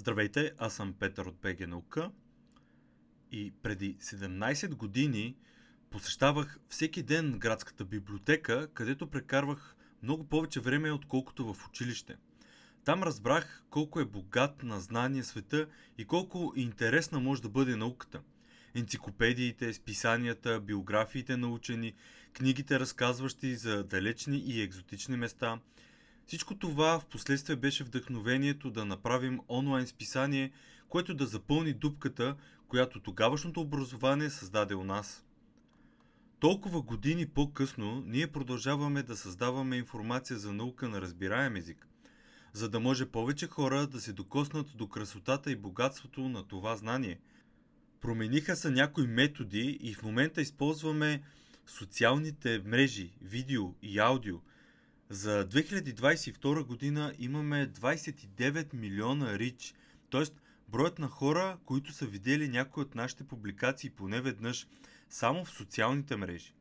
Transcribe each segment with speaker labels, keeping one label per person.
Speaker 1: Здравейте, аз съм Петър от БГ Наука и преди 17 години посещавах всеки ден градската библиотека, където прекарвах много повече време, отколкото в училище. Там разбрах колко е богат на знание света и колко интересна може да бъде науката. Енциклопедиите, списанията, биографиите на учени, книгите разказващи за далечни и екзотични места – всичко това в последствие беше вдъхновението да направим онлайн списание, което да запълни дупката, която тогавашното образование създаде у нас. Толкова години по-късно ние продължаваме да създаваме информация за наука на разбираем език, за да може повече хора да се докоснат до красотата и богатството на това знание. Промениха се някои методи и в момента използваме социалните мрежи, видео и аудио – за 2022 година имаме 29 милиона рич, т.е. броят на хора, които са видели някои от нашите публикации поне веднъж само в социалните мрежи.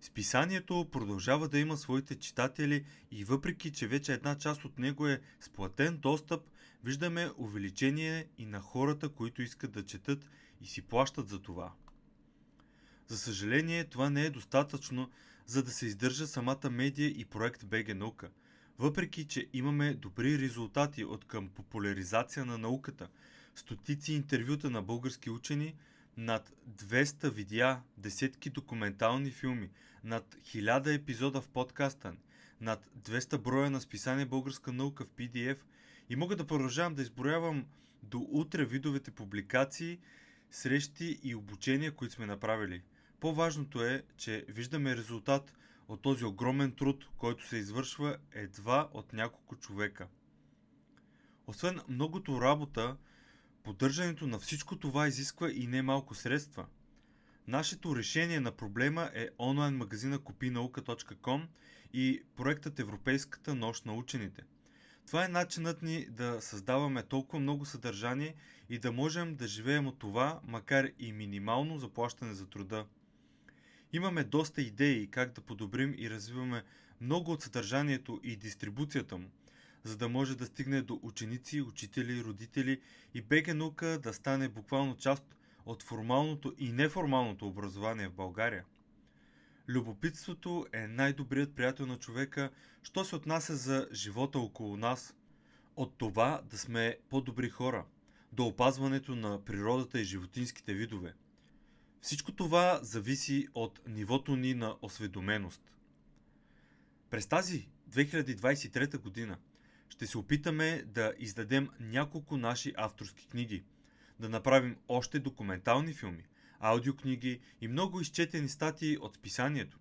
Speaker 1: Списанието продължава да има своите читатели и въпреки, че вече една част от него е с платен достъп, виждаме увеличение и на хората, които искат да четат и си плащат за това. За съжаление, това не е достатъчно, за да се издържа самата медия и проект БГ Наука. Въпреки, че имаме добри резултати от към популяризация на науката, стотици интервюта на български учени, над 200 видеа, десетки документални филми, над 1000 епизода в подкаста, над 200 броя на списание Българска наука в PDF и мога да продължавам да изброявам до утре видовете публикации, срещи и обучения, които сме направили – по-важното е, че виждаме резултат от този огромен труд, който се извършва едва от няколко човека. Освен многото работа, поддържането на всичко това изисква и немалко средства. Нашето решение на проблема е онлайн магазина купинаука.com и проектът Европейската нощ на учените. Това е начинът ни да създаваме толкова много съдържание и да можем да живеем от това, макар и минимално заплащане за труда. Имаме доста идеи как да подобрим и развиваме много от съдържанието и дистрибуцията му, за да може да стигне до ученици, учители, родители и БГ наука да стане буквално част от формалното и неформалното образование в България. Любопитството е най-добрият приятел на човека, що се отнася за живота около нас. От това да сме по-добри хора, до опазването на природата и животинските видове – всичко това зависи от нивото ни на осведоменост. През тази 2023 година ще се опитаме да издадем няколко наши авторски книги, да направим още документални филми, аудиокниги и много изчетени статии от списанието,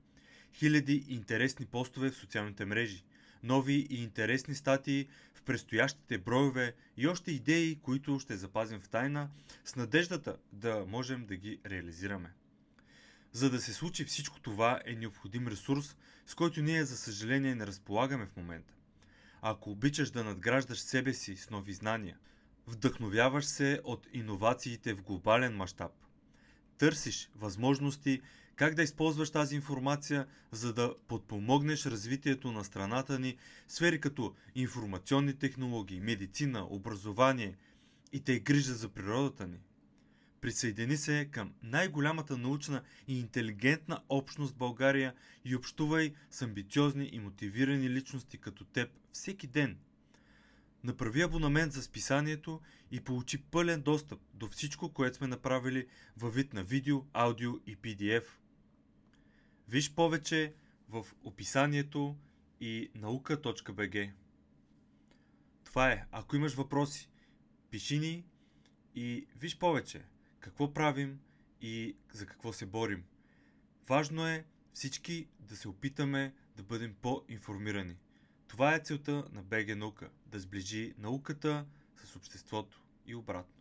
Speaker 1: хиляди интересни постове в социалните мрежи, нови и интересни статии предстоящите броеве и още идеи, които ще запазим в тайна, с надеждата да можем да ги реализираме. За да се случи всичко това е необходим ресурс, с който ние за съжаление не разполагаме в момента. Ако обичаш да надграждаш себе си с нови знания, вдъхновяваш се от иновациите в глобален мащаб, търсиш възможности как да използваш тази информация, за да подпомогнеш развитието на страната ни сфери като информационни технологии, медицина, образование и те грижа за природата ни. Присъедини се към най-голямата научна и интелигентна общност в България и общувай с амбициозни и мотивирани личности като теб всеки ден. Направи абонамент за списанието и получи пълен достъп до всичко, което сме направили във вид на видео, аудио и PDF – Виж повече в описанието и наука.бг. Това е. Ако имаш въпроси, пиши ни и виж повече какво правим и за какво се борим. Важно е всички да се опитаме да бъдем по-информирани. Това е целта на БГ Наука – да сближи науката с обществото и обратно.